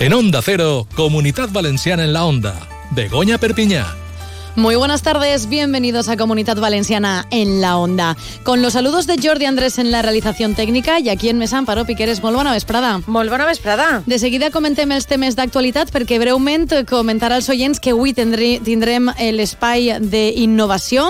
En Onda Cero, Comunidad Valenciana en la Onda. Begoña Perpiñá. Muy buenas tardes, bienvenidos a Comunidad Valenciana en la Onda. Con los saludos de Jordi Andrés en la realización técnica y aquí en Mesa Amparo Piqueres. Molt bona vesprada. Molt bona vesprada. De seguida comentem els temes d'actualitat perquè breument comentarà als oients que avui tindré, tindrem l'espai d'innovació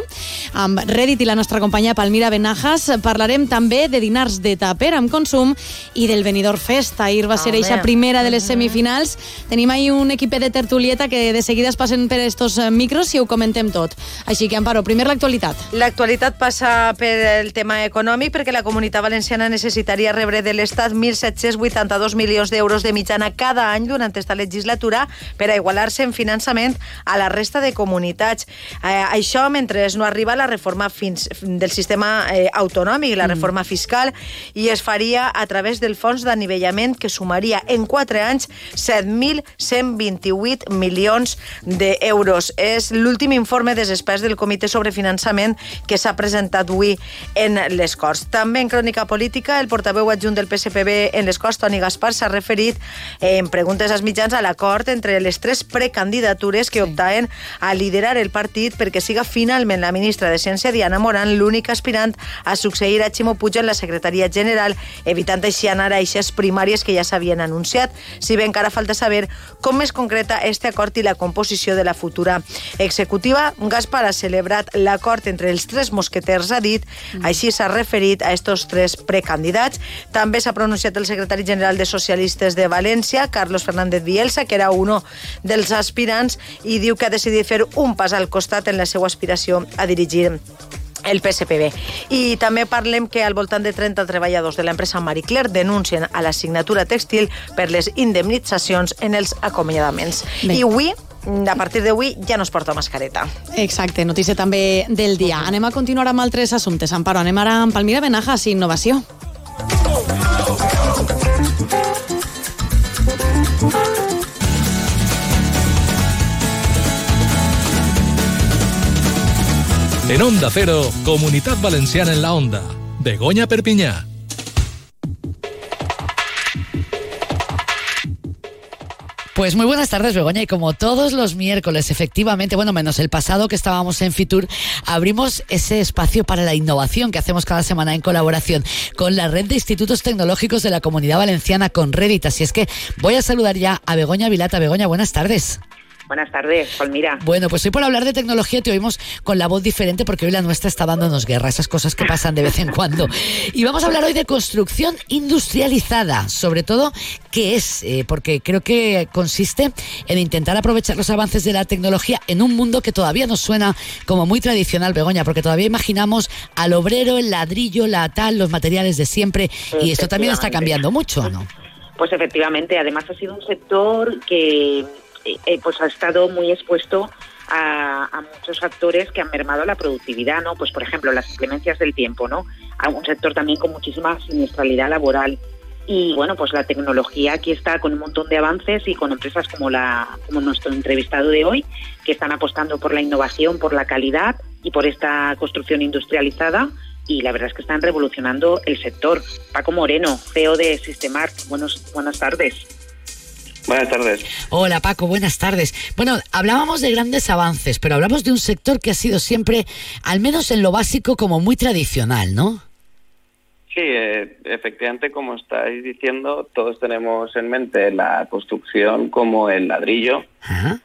amb Reddit i la nostra companya Palmira Benajas. Parlarem també de dinars de taper amb consum i del Benidorm Fest. Ahir va ser eixa primera de les semifinals. Tenim ahir un equip de tertulieta que de seguida es passen per estos micros i ho comentem tot. Així que, Amparo, primer l'actualitat. L'actualitat passa per el tema econòmic perquè la comunitat valenciana necessitaria rebre de l'Estat 1.782 milions d'euros de mitjana cada any durant aquesta legislatura per a igualar-se en finançament a la resta de comunitats. Eh, això mentre no arriba la reforma fins, del sistema eh, autonòmic, la reforma fiscal, i es faria a través del fons d'anivellament que sumaria en 4 anys 7.128 milions d'euros. És l'últim informe de experts del Comitè sobre Finançament que s'ha presentat avui en les Corts. També en crònica política, el portaveu adjunt del PSPB en les Corts, Toni Gaspar, s'ha referit en preguntes als mitjans a l'acord entre les tres precandidatures que optaven a liderar el partit perquè siga finalment la ministra de Ciència, Diana Moran, l'únic aspirant a succeir a Ximo Puig en la secretaria general, evitant així anar a eixes primàries que ja s'havien anunciat, si bé encara falta saber com es concreta este acord i la composició de la futura executiva. Gaspar ha celebrat l'acord entre els tres mosqueters, ha dit, així s'ha referit a estos tres precandidats. També s'ha pronunciat el secretari general de Socialistes de València, Carlos Fernández Bielsa, que era un dels aspirants, i diu que ha decidit fer un pas al costat en la seva aspiració a dirigir el PSPB. I també parlem que al voltant de 30 treballadors de l'empresa Marie Claire denuncien a la signatura textil per les indemnitzacions en els acomiadaments. Bé. I avui a partir d'avui ja no es porta mascareta. Exacte, notícia també del dia. Anem a continuar amb altres assumptes. Amparo, anem ara amb Palmira Benajas i Innovació. En Onda Cero, Comunidad Valenciana en la Onda. Begoña Perpiñá. Pues muy buenas tardes, Begoña. Y como todos los miércoles, efectivamente, bueno, menos el pasado que estábamos en Fitur, abrimos ese espacio para la innovación que hacemos cada semana en colaboración con la red de institutos tecnológicos de la Comunidad Valenciana, con Reddit. Así es que voy a saludar ya a Begoña Vilata. Begoña, buenas tardes. Buenas tardes, Palmira. Bueno, pues hoy por hablar de tecnología te oímos con la voz diferente porque hoy la nuestra está dándonos guerra, esas cosas que pasan de vez en cuando. Y vamos a hablar hoy de construcción industrializada, sobre todo qué es, eh, porque creo que consiste en intentar aprovechar los avances de la tecnología en un mundo que todavía nos suena como muy tradicional, Begoña, porque todavía imaginamos al obrero, el ladrillo, la tal, los materiales de siempre, y esto también está cambiando mucho, ¿no? Pues efectivamente, además ha sido un sector que eh, pues ha estado muy expuesto a, muchos factores que han mermado la productividad, ¿no? Pues por ejemplo las inclemencias del tiempo, ¿no? A un sector también con muchísima siniestralidad laboral. Y bueno, pues la tecnología aquí está con un montón de avances y con empresas como la, como nuestro entrevistado de hoy, que están apostando por la innovación, por la calidad y por esta construcción industrializada. Y la verdad es que están revolucionando el sector. Paco Moreno, CEO de Systemart, buenos, buenas tardes. Buenas tardes. Hola Paco, buenas tardes. Bueno, hablábamos de grandes avances, pero hablamos de un sector que ha sido siempre, al menos en lo básico, como muy tradicional, ¿no? Sí, eh, efectivamente, como estáis diciendo, todos tenemos en mente la construcción como el ladrillo. Ajá.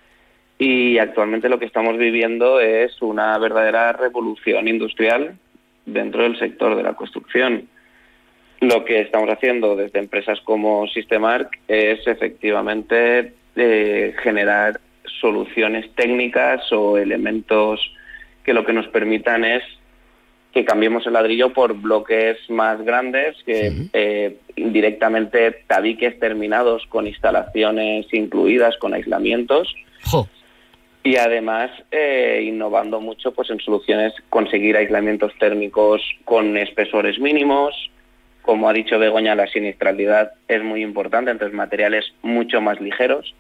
Y actualmente lo que estamos viviendo es una verdadera revolución industrial dentro del sector de la construcción. Lo que estamos haciendo desde empresas como Systemark es efectivamente eh, generar soluciones técnicas o elementos que lo que nos permitan es que cambiemos el ladrillo por bloques más grandes, que Sí. eh, directamente tabiques terminados con instalaciones incluidas, con aislamientos Jo, y además eh, innovando mucho pues en soluciones conseguir aislamientos térmicos con espesores mínimos como ha dicho Begoña la siniestralidad es muy importante entonces materiales mucho más ligeros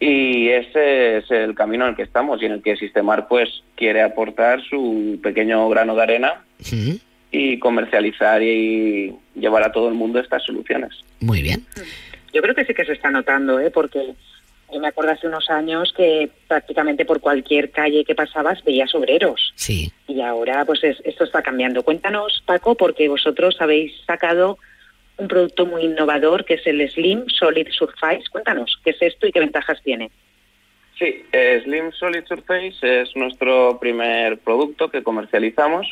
y ese es el camino en el que estamos y en el que Sistemar pues quiere aportar su pequeño grano de arena sí, y comercializar y llevar a todo el mundo estas soluciones muy bien. Yo creo que sí que se está notando, ¿eh? porque yo me acuerdo hace unos años que prácticamente por cualquier calle que pasabas veías obreros. Sí. Y ahora pues esto está cambiando. Cuéntanos, Paco, porque vosotros habéis sacado un producto muy innovador que es el Slim Solid Surface. Cuéntanos, ¿qué es esto y qué ventajas tiene? Sí, eh, Slim Solid Surface es nuestro primer producto que comercializamos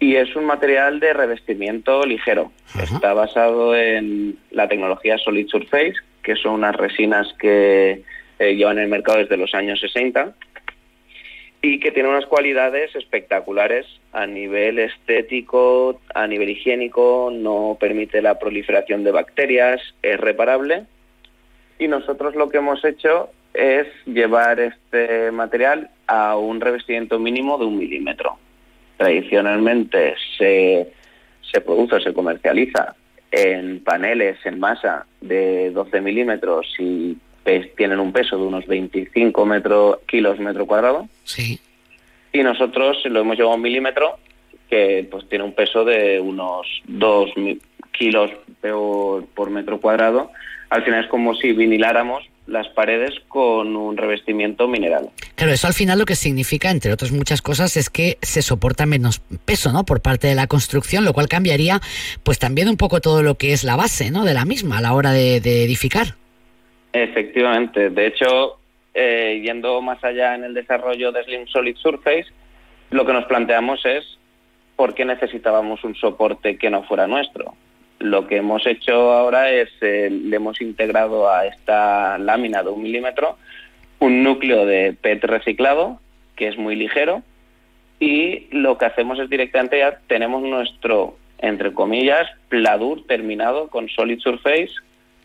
y es un material de revestimiento ligero. Está basado en la tecnología Solid Surface, que son unas resinas que eh, llevan en el mercado desde los años 60 y que tiene unas cualidades espectaculares a nivel estético, a nivel higiénico, no permite la proliferación de bacterias, es reparable. Y nosotros lo que hemos hecho es llevar este material a un revestimiento mínimo de un milímetro. Tradicionalmente se, se produce, se comercializa en paneles en masa de 12 milímetros y tienen un peso de unos 25 metro, kilos metro cuadrado. Sí. Y nosotros lo hemos llevado a un milímetro que pues tiene un peso de unos 2 kilos por metro cuadrado. Al final es como si viniláramos las paredes con un revestimiento mineral. Claro, eso al final lo que significa, entre otras muchas cosas, es que se soporta menos peso, ¿no? Por parte de la construcción, lo cual cambiaría, pues también un poco todo lo que es la base, ¿no? De la misma a la hora de, edificar. Efectivamente. De hecho, eh, yendo más allá en el desarrollo de Slim Solid Surface, lo que nos planteamos es por qué necesitábamos un soporte que no fuera nuestro lo que hemos hecho ahora es, eh, le hemos integrado a esta lámina de un milímetro un núcleo de PET reciclado, que es muy ligero, y lo que hacemos es directamente ya tenemos nuestro, entre comillas, pladur terminado con Solid Surface,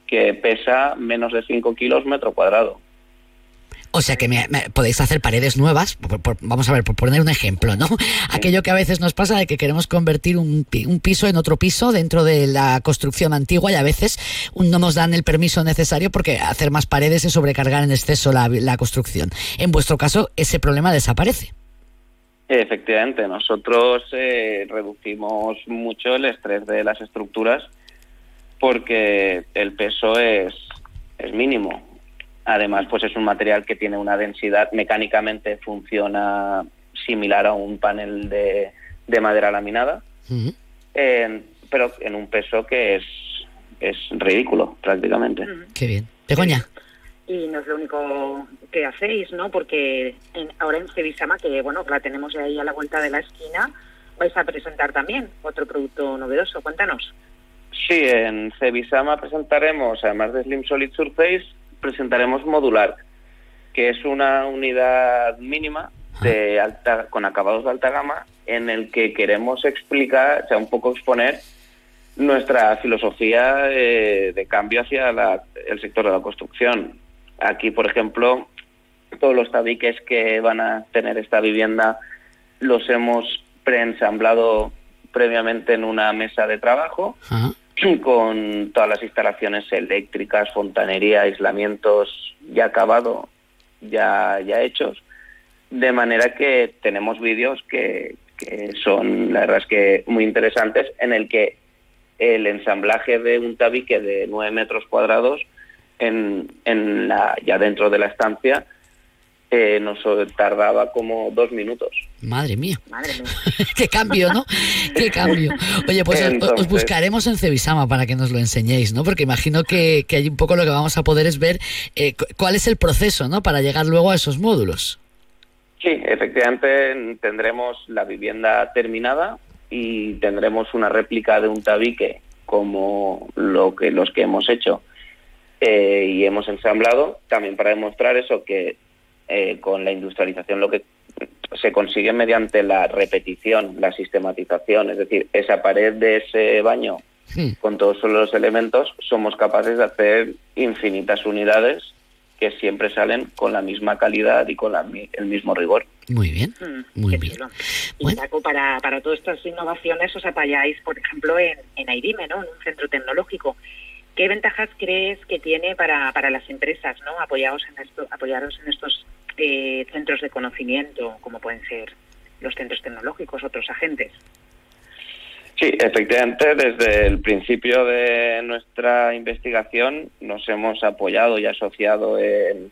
que pesa menos de 5 kilos metro cuadrado. O sea que me, podéis hacer paredes nuevas, vamos a ver, por poner un ejemplo, ¿no? Aquello que a veces nos pasa de que queremos convertir un, piso en otro piso dentro de la construcción antigua y a veces no nos dan el permiso necesario porque hacer más paredes es sobrecargar en exceso la, construcción. En vuestro caso, ese problema desaparece. Efectivamente, nosotros eh, reducimos mucho el estrés de las estructuras porque el peso es, es mínimo Además, pues es un material que tiene una densidad, mecánicamente funciona similar a un panel de, madera laminada, pero en un peso que es, es ridículo prácticamente. Qué bien. Begoña. Y no es lo único que hacéis, ¿no? Porque ahora en Cevisama, que bueno, la tenemos ahí a la vuelta de la esquina, vais a presentar también otro producto novedoso. Cuéntanos. Sí, en Cevisama presentaremos, además de Slim Solid Surface, presentaremos modular, que es una unidad mínima de alta, con acabados de alta gama en el que queremos explicar, o sea, un poco exponer nuestra filosofía de, cambio hacia el sector de la construcción. Aquí, por ejemplo, todos los tabiques que van a tener esta vivienda los hemos preensamblado previamente en una mesa de trabajo con todas las instalaciones eléctricas, fontanería, aislamientos ya acabado, ya, ya hechos, de manera que tenemos vídeos que, son, la verdad es que muy interesantes, en el que el ensamblaje de un tabique de 9 metros cuadrados en, en la, ya dentro de la estancia nos tardaba como dos minutos. Madre mía. Qué cambio, ¿no? Qué cambio. Oye, pues os, buscaremos en Cevisama para que nos lo enseñéis, ¿no? Porque imagino que, que hay un poco lo que vamos a poder es ver eh, cuál es el proceso, ¿no? Para llegar luego a esos módulos. Sí, efectivamente tendremos la vivienda terminada y tendremos una réplica de un tabique como lo que los que hemos hecho eh, y hemos ensamblado, también para demostrar eso que eh, con la industrialización lo que se consigue mediante la repetición, la sistematización, es decir, esa pared de ese baño con todos los elementos, somos capaces de hacer infinitas unidades que siempre salen con la misma calidad y con el mismo rigor. Muy bien, mm, muy bien. Y para, para todas estas innovaciones os apoyáis, por ejemplo, en, en AIDIME, ¿no? en un centro tecnológico. ¿Qué ventajas crees que tiene para, para las empresas, ¿no? apoyaros en, esto, apoyaros en estos eh, centros de conocimiento, como pueden ser los centros tecnológicos, otros agentes? Sí, efectivamente, desde el principio de nuestra investigación nos hemos apoyado y asociado en,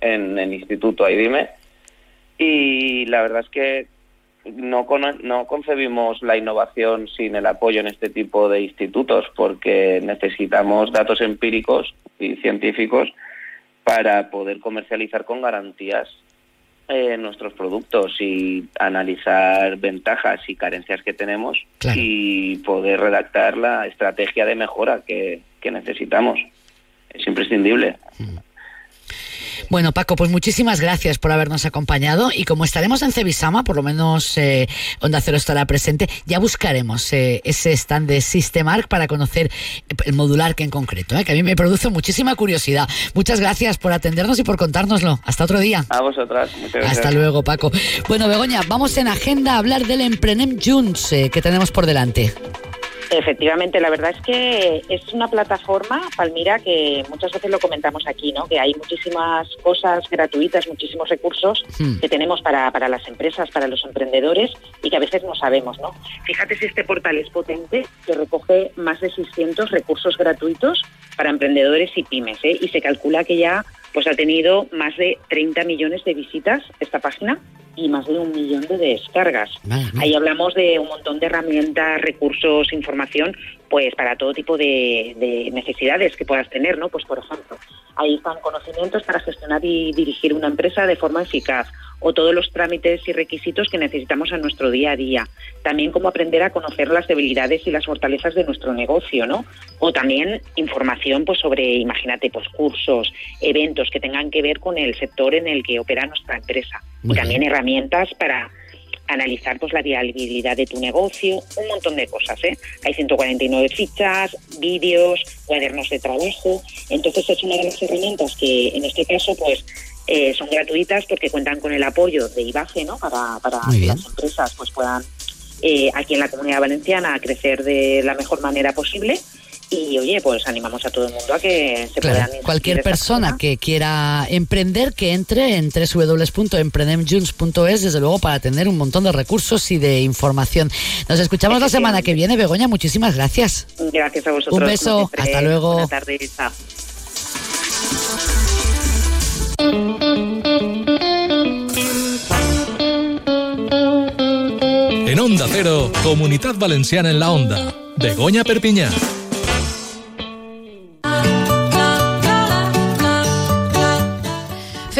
en el Instituto AIDIME y la verdad es que no, no concebimos la innovación sin el apoyo en este tipo de institutos porque necesitamos datos empíricos y científicos para poder comercializar con garantías eh, nuestros productos y analizar ventajas y carencias que tenemos y poder redactar la estrategia de mejora que, necesitamos. Es imprescindible. Mm. Bueno, Paco, pues muchísimas gracias por habernos acompañado y como estaremos en Cebisama, por lo menos eh, Onda Cero estará presente, ya buscaremos eh, ese stand de Systemark para conocer el modular que en concreto, eh, que a mí me produce muchísima curiosidad. Muchas gracias por atendernos y por contárnoslo. Hasta otro día. A vosotras. Hasta luego, Paco. Bueno, Begoña, vamos en agenda a hablar del Emprenem Junts que tenemos por delante. Efectivamente, la verdad es que es una plataforma, Palmira, que muchas veces lo comentamos aquí, ¿no? Que hay muchísimas cosas gratuitas, muchísimos recursos hmm. que tenemos para, para las empresas, para los emprendedores y que a veces no sabemos, ¿no? Fíjate si este portal es potente, que recoge más de 600 recursos gratuitos para emprendedores y pymes, ¿eh? Y se calcula que ya pues ha tenido más de 30 millones de visitas esta página y más de un millón de descargas. Ahí hablamos de un montón de herramientas, recursos, información, pues para todo tipo de, de, necesidades que puedas tener, ¿no? Pues por ejemplo, ahí están conocimientos para gestionar y dirigir una empresa de forma eficaz o todos los trámites y requisitos que necesitamos en nuestro día a día. También cómo aprender a conocer las debilidades y las fortalezas de nuestro negocio, ¿no? O también información pues sobre, imagínate, pues cursos, eventos que tengan que ver con el sector en el que opera nuestra empresa. y también herramientas para analizar pues la viabilidad de tu negocio, un montón de cosas, ¿eh? Hay 149 fichas, vídeos, cuadernos de trabajo, entonces es una de las herramientas que en este caso pues eh, son gratuitas porque cuentan con el apoyo de IBAGE, ¿no? Para, para que las empresas pues puedan eh, aquí en la Comunidad Valenciana crecer de la mejor manera posible. Y oye, pues animamos a todo el mundo a que se puedan Cualquier persona que quiera emprender, que entre en www.emprendemjuns.es, desde luego, para tener un montón de recursos y de información. Nos escuchamos la semana que viene, Begoña. Muchísimas gracias. Gracias a vosotros. Un beso. Hasta luego. Buenas tardes. En Onda Cero, Comunidad Valenciana en la Onda. Begoña Perpiñá.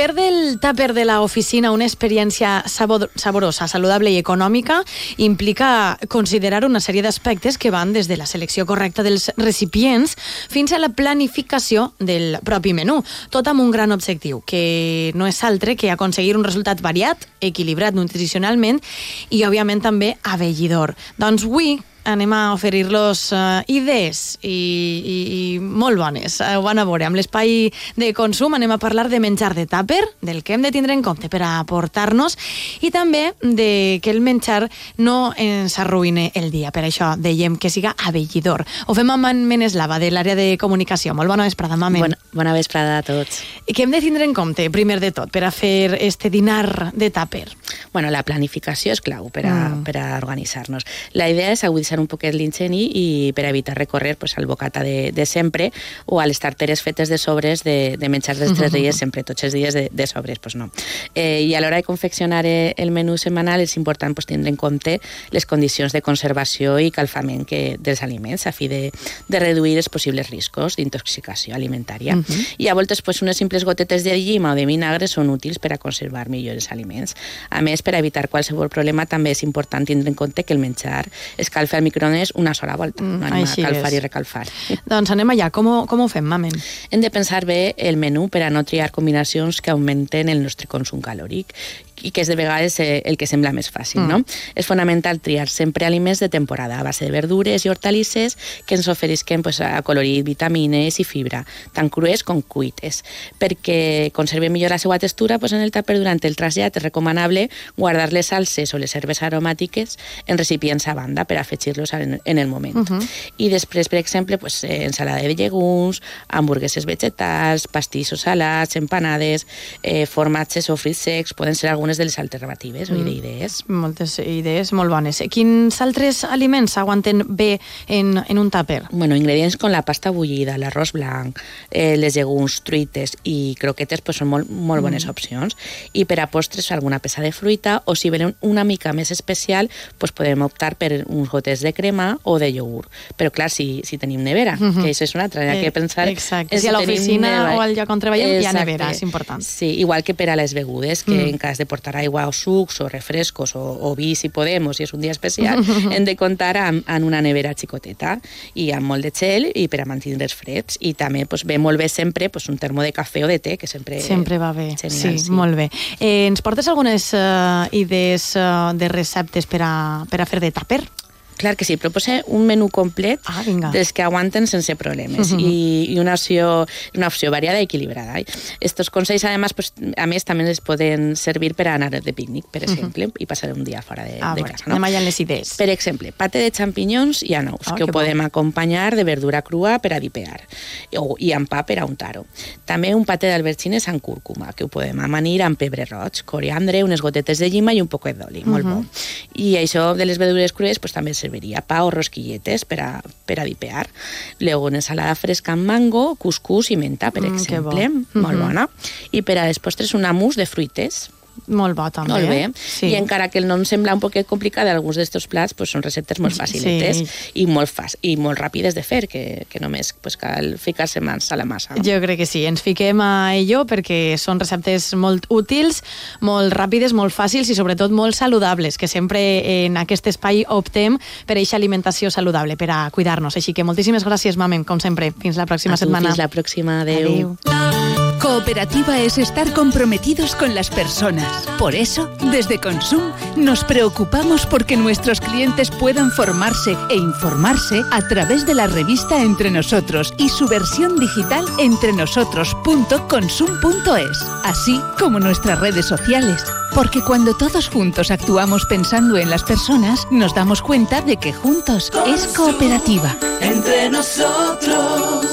Fer del tàper de la oficina una experiència saborosa, saludable i econòmica implica considerar una sèrie d'aspectes que van des de la selecció correcta dels recipients fins a la planificació del propi menú, tot amb un gran objectiu, que no és altre que aconseguir un resultat variat, equilibrat nutricionalment i, òbviament, també avellidor. Doncs avui anem a oferir-los uh, idees i, i, i molt bones. Uh, ho van a veure. Amb l'espai de consum anem a parlar de menjar de tàper, del que hem de tindre en compte per a aportar-nos i també de que el menjar no ens arruïne el dia. Per això dèiem que siga avellidor. Ho fem amb en Meneslava, de l'àrea de comunicació. Molt bona vesprada, Mamen. Bona, bona vesprada a tots. I què hem de tindre en compte, primer de tot, per a fer este dinar de tàper? Bueno, la planificació és clau per a, mm. per a organitzar-nos. La idea és agudizar un poquet l'inceni i per evitar recórrer pues, al bocata de, de sempre o a les tarteres fetes de sobres de, de menjar dels tres dies, sempre tots els dies de, de sobres, pues no. Eh, I a l'hora de confeccionar eh, el menú setmanal és important pues, tindre en compte les condicions de conservació i calfament que, dels aliments a fi de, de reduir els possibles riscos d'intoxicació alimentària. Uh -huh. I a voltes pues, unes simples gotetes de llima o de vinagre són útils per a conservar millor els aliments. A més, per evitar qualsevol problema també és important tindre en compte que el menjar escalfa al microones una sola volta, mm, no anem a calfar és. i recalfar. Doncs anem allà, com ho, com ho fem, mamen? Hem de pensar bé el menú per a no triar combinacions que augmenten el nostre consum calòric i que és de vegades eh, el que sembla més fàcil. Mm. No? És fonamental triar sempre aliments de temporada a base de verdures i hortalisses que ens oferisquen pues, colorir vitamines i fibra, tant crues com cuites. Perquè conserve millor la seva textura, pues, en el tàper durant el trasllat és recomanable guardar les salses o les herbes aromàtiques en recipients a banda per afegir-los en, en el moment. Uh -huh. I després, per exemple, pues, eh, ensalada de llegums, hamburgueses vegetals, pastissos salats, empanades, eh, formatges o frits secs, poden ser algunes algunes de les alternatives mm. o idees. Moltes idees molt bones. Quins altres aliments aguanten bé en, en un tàper? Bueno, ingredients com la pasta bullida, l'arròs blanc, eh, les llegums, truites i croquetes pues, són molt, molt bones mm. opcions. I per a postres alguna peça de fruita o si venen una mica més especial pues, podem optar per uns gotes de crema o de iogurt. Però clar, si, si tenim nevera, mm -hmm. que això és una altra, eh, que pensar... Exacte, si a l'oficina o al lloc on treballem hi ha nevera, és important. Sí, igual que per a les begudes, que mm. en cas de portar aigua o sucs o refrescos o, o vi, si podem, o si és un dia especial, hem de comptar amb, amb una nevera xicoteta i amb molt de gel i per a mantenir els freds. I també pues, ve molt bé sempre pues, un termo de cafè o de te, que sempre... Sempre va bé, genial, sí, sí, molt bé. Eh, ens portes algunes uh, idees uh, de receptes per a, per a fer de tàper? Clar que sí, proposa un menú complet ah, dels que aguanten sense problemes uh -huh. i, i una, opció, una opció variada i equilibrada. Estos consells, además, pues, a més, també les poden servir per anar de pícnic, per exemple, uh -huh. i passar un dia fora de, ah, de bueno, casa. No? Anem allà les idees. Per exemple, pate de xampinyons i anous, oh, que ho podem bon. acompanyar de verdura crua per a dipear, o, i amb pa per a untar-ho. També un pate d'albergines amb cúrcuma, que ho podem amanir amb pebre roig, coriandre, unes gotetes de llima i un poquet d'oli, uh -huh. molt bo. I això de les verdures crues pues, també serviria pa o rosquilletes per a, per a dipear. Luego una ensalada fresca amb mango, cuscús i menta, per mm, exemple, bo. molt mm -hmm. bona. I per a les postres una mousse de fruites, molt bo, també. Molt bé. Sí. I encara que el nom sembla un poquet complicat, alguns d'aquests plats pues, són receptes molt fàciletes sí. i, molt fàcil, i molt ràpides de fer, que, que només pues, cal ficar-se mans a la massa. Jo crec que sí, ens fiquem a ello perquè són receptes molt útils, molt ràpides, molt fàcils i sobretot molt saludables, que sempre en aquest espai optem per aquesta alimentació saludable, per a cuidar-nos. Així que moltíssimes gràcies, Mamen, com sempre. Fins la pròxima a tu, setmana. Fins la pròxima. Adéu. Adéu. Cooperativa es estar comprometidos con las personas. Por eso, desde Consum, nos preocupamos porque nuestros clientes puedan formarse e informarse a través de la revista Entre Nosotros y su versión digital entrenosotros.consum.es, así como nuestras redes sociales. Porque cuando todos juntos actuamos pensando en las personas, nos damos cuenta de que juntos es cooperativa. Entre nosotros.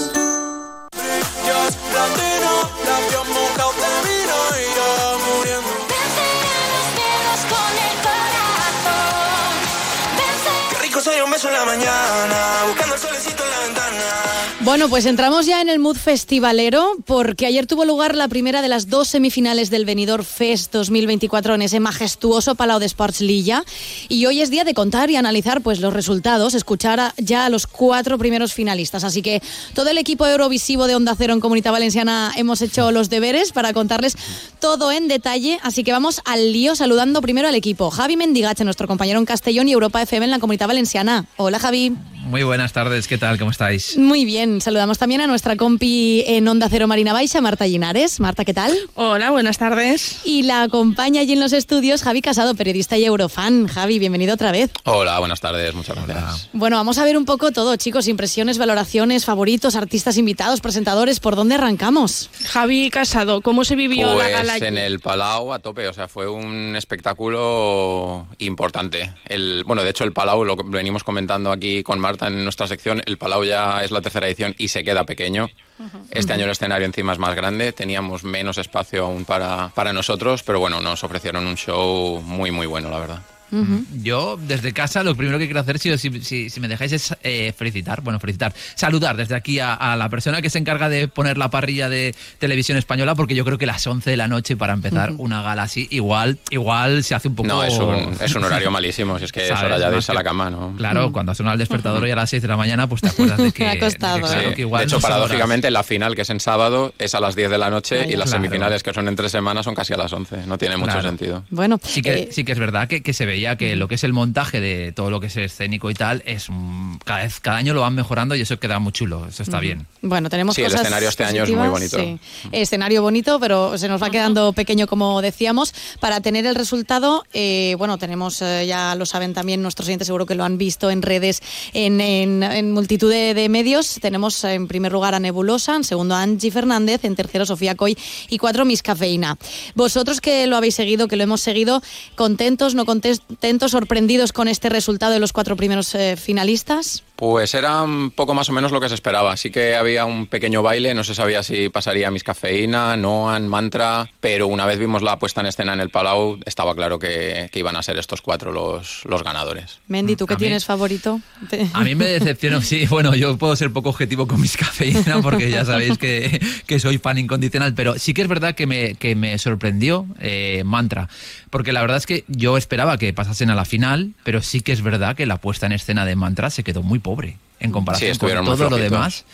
Pues entramos ya en el mood festivalero porque ayer tuvo lugar la primera de las dos semifinales del Benidorm Fest 2024 en ese majestuoso Palau de Sports Lilla y hoy es día de contar y analizar pues los resultados, escuchar ya a los cuatro primeros finalistas. Así que todo el equipo eurovisivo de Onda Cero en Comunidad Valenciana hemos hecho los deberes para contarles todo en detalle, así que vamos al lío saludando primero al equipo. Javi Mendigache, nuestro compañero en Castellón y Europa FM en la Comunidad Valenciana. Hola Javi. Muy buenas tardes, ¿qué tal? ¿Cómo estáis? Muy bien, saludamos también a nuestra compi en Onda Cero Marina Baixa, Marta Linares. Marta, ¿qué tal? Hola, buenas tardes. Y la acompaña allí en los estudios Javi Casado, periodista y eurofan. Javi, bienvenido otra vez. Hola, buenas tardes, muchas gracias. Bueno, vamos a ver un poco todo, chicos, impresiones, valoraciones, favoritos, artistas invitados, presentadores, ¿por dónde arrancamos? Javi Casado, ¿cómo se vivió pues la gala? en el Palau a tope, o sea, fue un espectáculo importante. El, bueno, de hecho el Palau, lo venimos comentando aquí con Marta en nuestra sección, el Palau ya es la tercera edición y se queda pequeño. Este año el escenario encima es más grande, teníamos menos espacio aún para, para nosotros, pero bueno, nos ofrecieron un show muy, muy bueno, la verdad. Yo, desde casa, lo primero que quiero hacer, si, si, si me dejáis, es eh, felicitar, bueno, felicitar, saludar desde aquí a, la persona que se encarga de poner la parrilla de televisión española, porque yo creo que las 11 de la noche para empezar una gala así, igual igual se hace un poco... No, es un, es un horario malísimo, si es que es hora ya de irse a la cama, ¿no? Claro, cuando suena el despertador hoy a las 6 de la mañana, pues te acuerdas de que... ha costado. De, hecho, paradójicamente, la final, que es en sábado, es a las 10 de la noche y las semifinales, que son en tres semanas, son casi a las 11. No tiene mucho sentido. Bueno, sí que, eh, sí que es verdad que, que se veía que lo que es el montaje de todo lo que es escénico y tal es cada vez cada año lo van mejorando y eso queda muy chulo, eso está bien. Bueno, tenemos sí, el escenario este año es muy bonito. Sí. Escenario bonito, pero se nos va quedando pequeño como decíamos. Para tener el resultado, eh, bueno, tenemos eh, ya lo saben también nuestros oyentes seguro que lo han visto en redes, en, en, multitud de, medios. Tenemos en primer lugar a Nebulosa, en segundo a Angie Fernández, en tercero Sofía Coy y cuatro Miss Cafeína. Vosotros que lo habéis seguido, que lo hemos seguido, contentos, no contentos, sorprendidos con este resultado de los cuatro primeros eh, finalistas? Pues era un poco más o menos lo que se esperaba. Sí que había un pequeño baile, no se sabía si pasaría Miss Cafeína, Noan, Mantra, pero una vez vimos la puesta en escena en el Palau, estaba claro que, que iban a ser estos cuatro los, los ganadores. Mendy, ¿tú qué A mí- tienes favorito? A mí me decepcionó, sí, bueno, yo puedo ser poco objetivo con mis cafeína porque ya sabéis que, que soy fan incondicional, pero sí que es verdad que me, que me sorprendió eh, Mantra, porque la verdad es que yo esperaba que pasasen a la final, pero sí que es verdad que la puesta en escena de Mantra se quedó muy pobre en Sí, comparación con todo lo demás.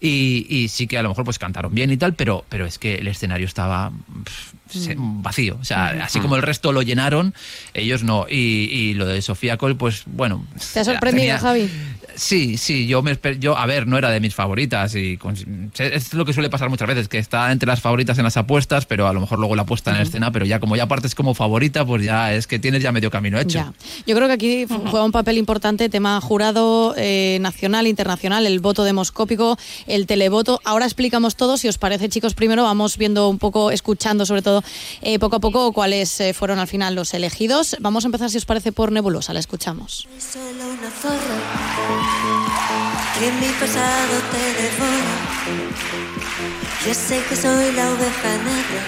Y, y sí que a lo mejor pues cantaron bien y tal, pero, pero es que el escenario estaba pff, se- vacío. O sea, así como el resto lo llenaron, ellos no. Y, y lo de Sofía Cole, pues bueno. ¿Te ha sorprendido, tenía- Javi? Sí, sí, yo me esper- yo a ver, no era de mis favoritas y con- es lo que suele pasar muchas veces, que está entre las favoritas en las apuestas, pero a lo mejor luego la puesta en escena, pero ya como ya partes como favorita, pues ya es que tienes ya medio camino hecho. Ya. Yo creo que aquí juega un papel importante tema jurado eh, nacional, internacional, el voto demoscópico, el televoto. Ahora explicamos todo. Si os parece, chicos, primero vamos viendo un poco, escuchando sobre todo eh, poco a poco cuáles eh, fueron al final los elegidos. Vamos a empezar, si os parece, por Nebulosa. La escuchamos. Solo una zorra que mi pasado te devora. Yo sé que soy la oveja negra,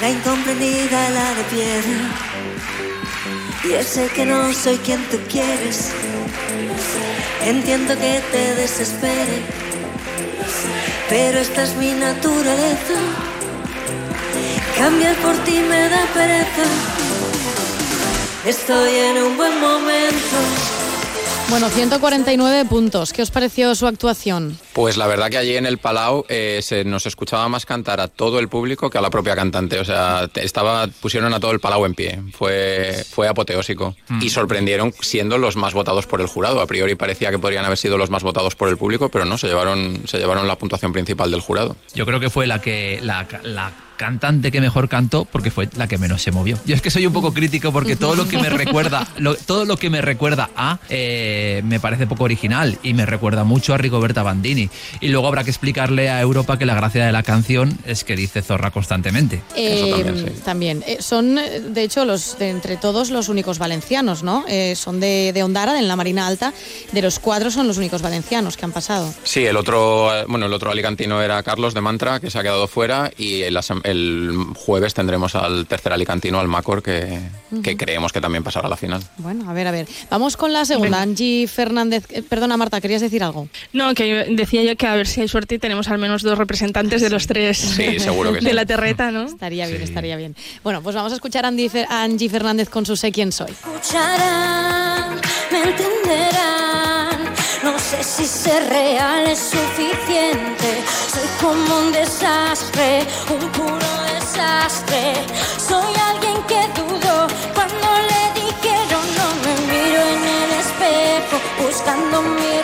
la incomprendida, la de piedra. Yo sé que no soy quien tú quieres. Entiendo que te desespere, pero esta es mi naturaleza. Cambiar por ti me da pereza. Estoy en un buen momento. Bueno, 149 puntos. ¿Qué os pareció su actuación? Pues la verdad que allí en el Palau eh, se nos escuchaba más cantar a todo el público que a la propia cantante. O sea, estaba, pusieron a todo el Palau en pie. Fue, fue apoteósico. Y sorprendieron siendo los más votados por el jurado. A priori parecía que podrían haber sido los más votados por el público, pero no, se llevaron, se llevaron la puntuación principal del jurado. Yo creo que fue la que la, la cantante que mejor cantó porque fue la que menos se movió. Yo es que soy un poco crítico porque todo lo que me recuerda, lo- todo lo que me recuerda a eh, me parece poco original y me recuerda mucho a Rigoberta Bandini. Y luego habrá que explicarle a Europa que la gracia de la canción es que dice zorra constantemente. Eh, también. Eh, son, eh, de hecho, los de entre todos los únicos valencianos, ¿no? Eh, son de, de Ondara, en la Marina Alta. De los cuatro son los únicos valencianos que han pasado. Sí, el otro, eh, bueno, el otro alicantino era Carlos de Mantra, que se ha quedado fuera, y el, el jueves tendremos al tercer alicantino, al Macor, que, que Ujú. creemos que también pasará a la final. Bueno, a ver, a ver. Vamos con la segunda. Angie Fernández. eh, perdona, Marta, ¿querías decir algo? No, que decía yo que a ver si hay suerte y tenemos al menos dos representantes de los tres Sí, seguro que de sí. la terreta, ¿no? Estaría bien, estaría bien. Bueno, pues vamos a escuchar a Angie Fernández con su Sé quién soy. escucharán, me entenderán. No sé si ser real es suficiente. Soy como un desastre, un puro desastre. Soy alguien que dudó cuando le dijeron no me miro en el espejo, buscando mi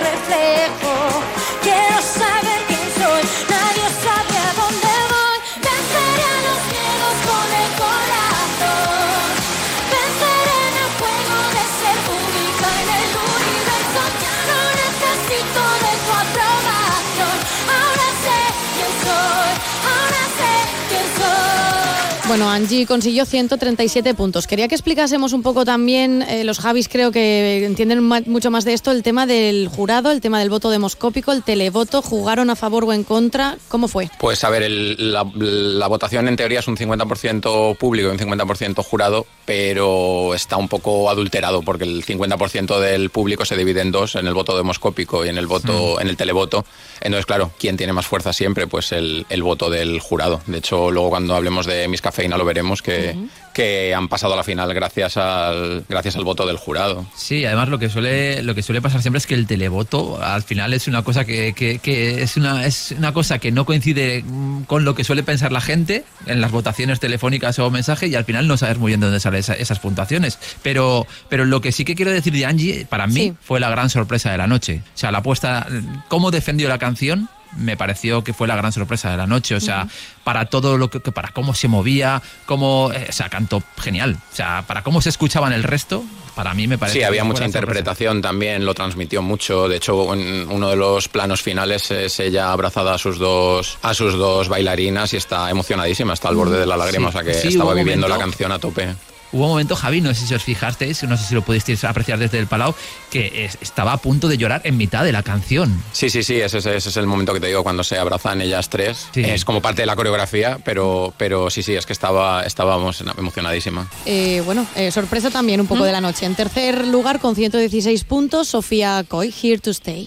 Bueno, Angie consiguió 137 puntos. Quería que explicásemos un poco también, eh, los Javis creo que entienden mucho más de esto, el tema del jurado, el tema del voto demoscópico, el televoto, jugaron a favor o en contra. ¿Cómo fue? Pues a ver, el- la, la votación en teoría es un 50% público y un 50% jurado, pero está un poco adulterado porque el 50% del público se divide en dos, en el voto demoscópico y en el voto, en el televoto. Entonces, claro, ¿quién tiene más fuerza siempre? Pues el, el voto del jurado. De hecho, luego cuando hablemos de Miss Cafeína lo veremos que, que han pasado a la final gracias al, gracias al voto del jurado. Sí, además lo que suele lo que suele pasar siempre es que el televoto al final es una cosa que, que- que es una es una cosa que no coincide mm, con lo que suele pensar la gente en las votaciones telefónicas o mensaje y al final no sabes muy bien de dónde salen esa- esas puntuaciones. Pero pero lo que sí que quiero decir de Angie para mí Sí. fue la gran sorpresa de la noche. O sea, la apuesta cómo defendió la canción me pareció que fue la gran sorpresa de la noche, o sea, para todo lo que, para cómo se movía, cómo, eh, o sea, cantó genial, o sea, para cómo se escuchaban el resto, para mí me parece. Sí, había mucha sorpresa. interpretación también, lo transmitió mucho. De hecho, en uno de los planos finales es ella abrazada a sus dos, a sus dos bailarinas y está emocionadísima, está al borde de la lágrima, Sí, o sea que sí, estaba viviendo la canción a tope. Hubo un momento, Javi, no sé si os fijasteis, no sé si lo pudisteis apreciar desde el Palau, que es- estaba a punto de llorar en mitad de la canción. Sí, sí, sí, ese, es- ese es el momento que te digo cuando se abrazan ellas tres. Es como parte de la coreografía, pero, pero sí, sí, es que estaba, estábamos emocionadísima. Eh, bueno, eh, sorpresa también un poco de la noche. En tercer lugar, con 116 puntos, Sofía Coy, Here to Stay.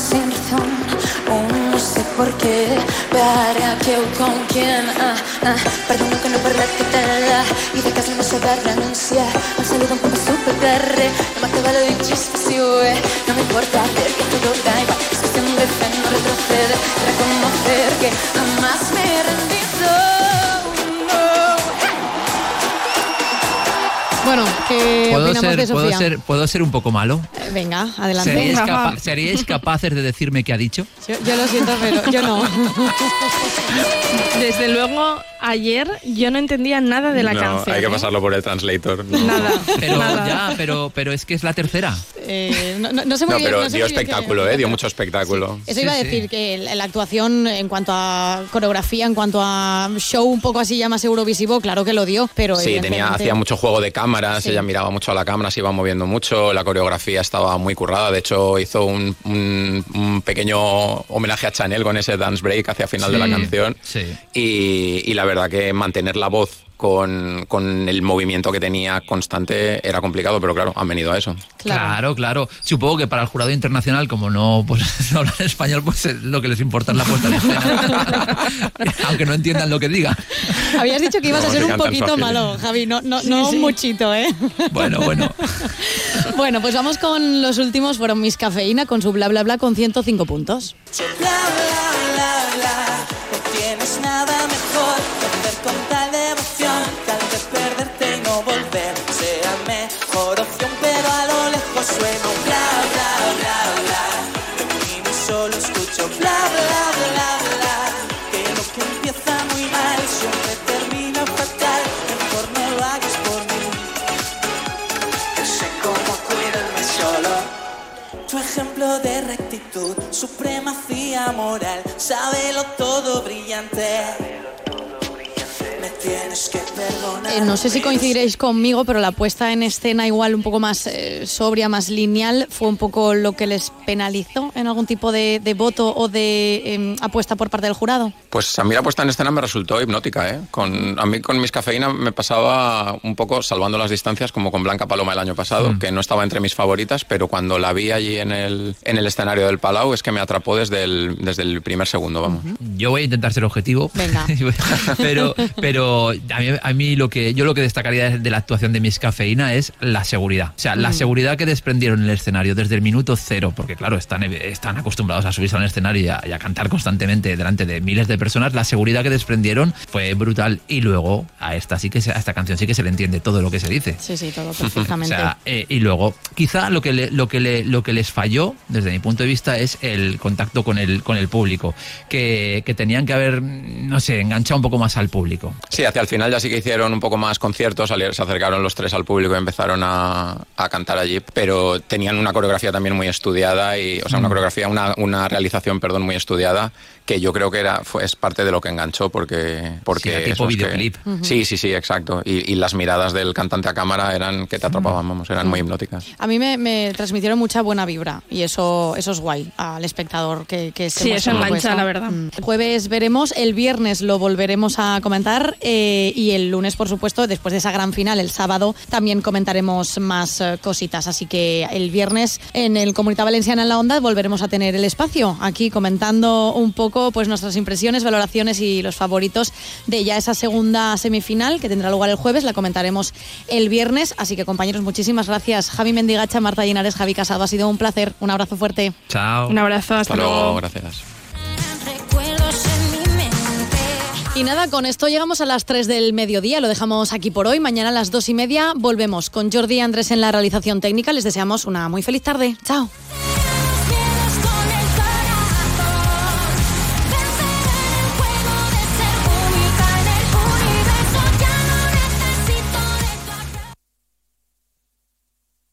Razón, un no sé por qué, para qué o con quién, ah, ah, perdono que no parla que tal, y de casa no se va a renunciar, un saludo un poco super no más te vale de chisme si hue, no me importa ver que todo da igual, es cuestión de fe, no retroceder, reconocer que jamás me he rendido. Bueno, ¿qué ¿Puedo opinamos de ser, ¿puedo, Sofía? ser, ¿Puedo ser un poco malo? Eh, Venga, adelante. ¿Seríais, Venga, capa- seríais capaces de decirme qué ha dicho? Yo, yo lo siento, pero yo no. Desde luego, ayer yo no entendía nada de la no, canción. hay que ¿eh? pasarlo por el translator. no. Nada. Pero Nada. ya, pero, pero es que es la tercera. Eh, no, no- no sé muy No, bien. pero dio espectáculo, ¿eh? Dio mucho espectáculo. Eso iba a decir que el- la actuación en cuanto a coreografía, en cuanto a show un poco así ya más eurovisivo, claro que lo dio, pero Sí, tenía, hacía mucho juego de cámaras, Sí. Ella miraba mucho a la cámara, se iba moviendo mucho, la coreografía estaba muy currada, de hecho hizo un, un- un pequeño homenaje a Chanel con ese dance break hacia final de la canción Sí. y, y la verdad que mantener la voz con, con el movimiento que tenía constante era complicado, pero claro, han venido a eso. Claro. claro, Supongo que para el jurado internacional, como no, pues, no hablan español, pues lo que les importa es la puesta en escena. Aunque no entiendan lo que diga. Habías dicho que ibas a ser un poquito malo, Javi, no, no, no un muchito, ¿eh? Bueno, bueno. Bueno, pues vamos con los últimos, fueron Miss Cafeína con su bla bla bla con 105 puntos. Bla, bla, bla, bla. No tienes nada todo Eh, no sé si coincidiréis conmigo, pero la puesta en escena igual un poco más eh, sobria, más lineal, fue un poco lo que les penalizó en algún tipo de, de voto o de em, apuesta por parte del jurado. Pues a mí la puesta en escena me resultó hipnótica, ¿eh? Con, a mí con mis cafeína me pasaba un poco salvando las distancias como con Blanca Paloma el año pasado, que no estaba entre mis favoritas, pero cuando la vi allí en el, en el escenario del Palau es que me atrapó desde el, desde el primer segundo, vamos. Yo voy a intentar ser objetivo. Venga. pero pero a mí, a mí lo que yo lo que destacaría de la actuación de Miss Cafeína es la seguridad. O sea, la Mm. seguridad que desprendieron en el escenario desde el minuto cero, porque claro, están, están acostumbrados a subirse al escenario y a, y a cantar constantemente delante de miles de personas. La seguridad que desprendieron fue brutal. Y luego a esta sí que se- a esta canción sí que se le entiende todo lo que se dice. Sí, sí, todo O perfectamente. sea, eh, y luego, quizá lo que, le- lo, que le- lo que les falló, desde mi punto de vista, es el contacto con el, con el público. Que, que tenían que haber, no sé, enganchado un poco más al público. Sí, hacia el final ya sí que hicieron un poco más conciertos, se acercaron los tres al público y empezaron a, a cantar allí, pero tenían una coreografía también muy estudiada, y, o sea, una Mm. coreografía, una, una realización, perdón, muy estudiada, que yo creo que era, fue, es parte de lo que enganchó, porque... porque Sí, era tipo que- videoclip. Sí, sí, sí, exacto. Y, y las miradas del cantante a cámara eran que te atrapaban, vamos, eran muy hipnóticas. A mí me, me transmitieron mucha buena vibra y eso, eso es guay al espectador que, que se Sí, eso engancha, la verdad. Mm. El jueves veremos, el viernes lo volveremos a comentar eh, y el lunes, por supuesto, después de esa gran final, el sábado, también comentaremos más eh, cositas. Así que el viernes en el Comunidad Valenciana en la Onda volveremos a tener el espacio aquí comentando un poco pues nuestras impresiones, valoraciones y los favoritos de ya esa segunda semifinal que tendrá lugar el jueves. La comentaremos el viernes. Así que compañeros, muchísimas gracias. Javi Mendigacha, Marta Linares, Javi Casado. Ha sido un placer. Un abrazo fuerte. Chao. Un abrazo, hasta, luego. gracias. Y nada, con esto llegamos a las 3 del mediodía. Lo dejamos aquí por hoy. Mañana a las 2 y media volvemos con Jordi y Andrés en la realización técnica. Les deseamos una muy feliz tarde. Chao.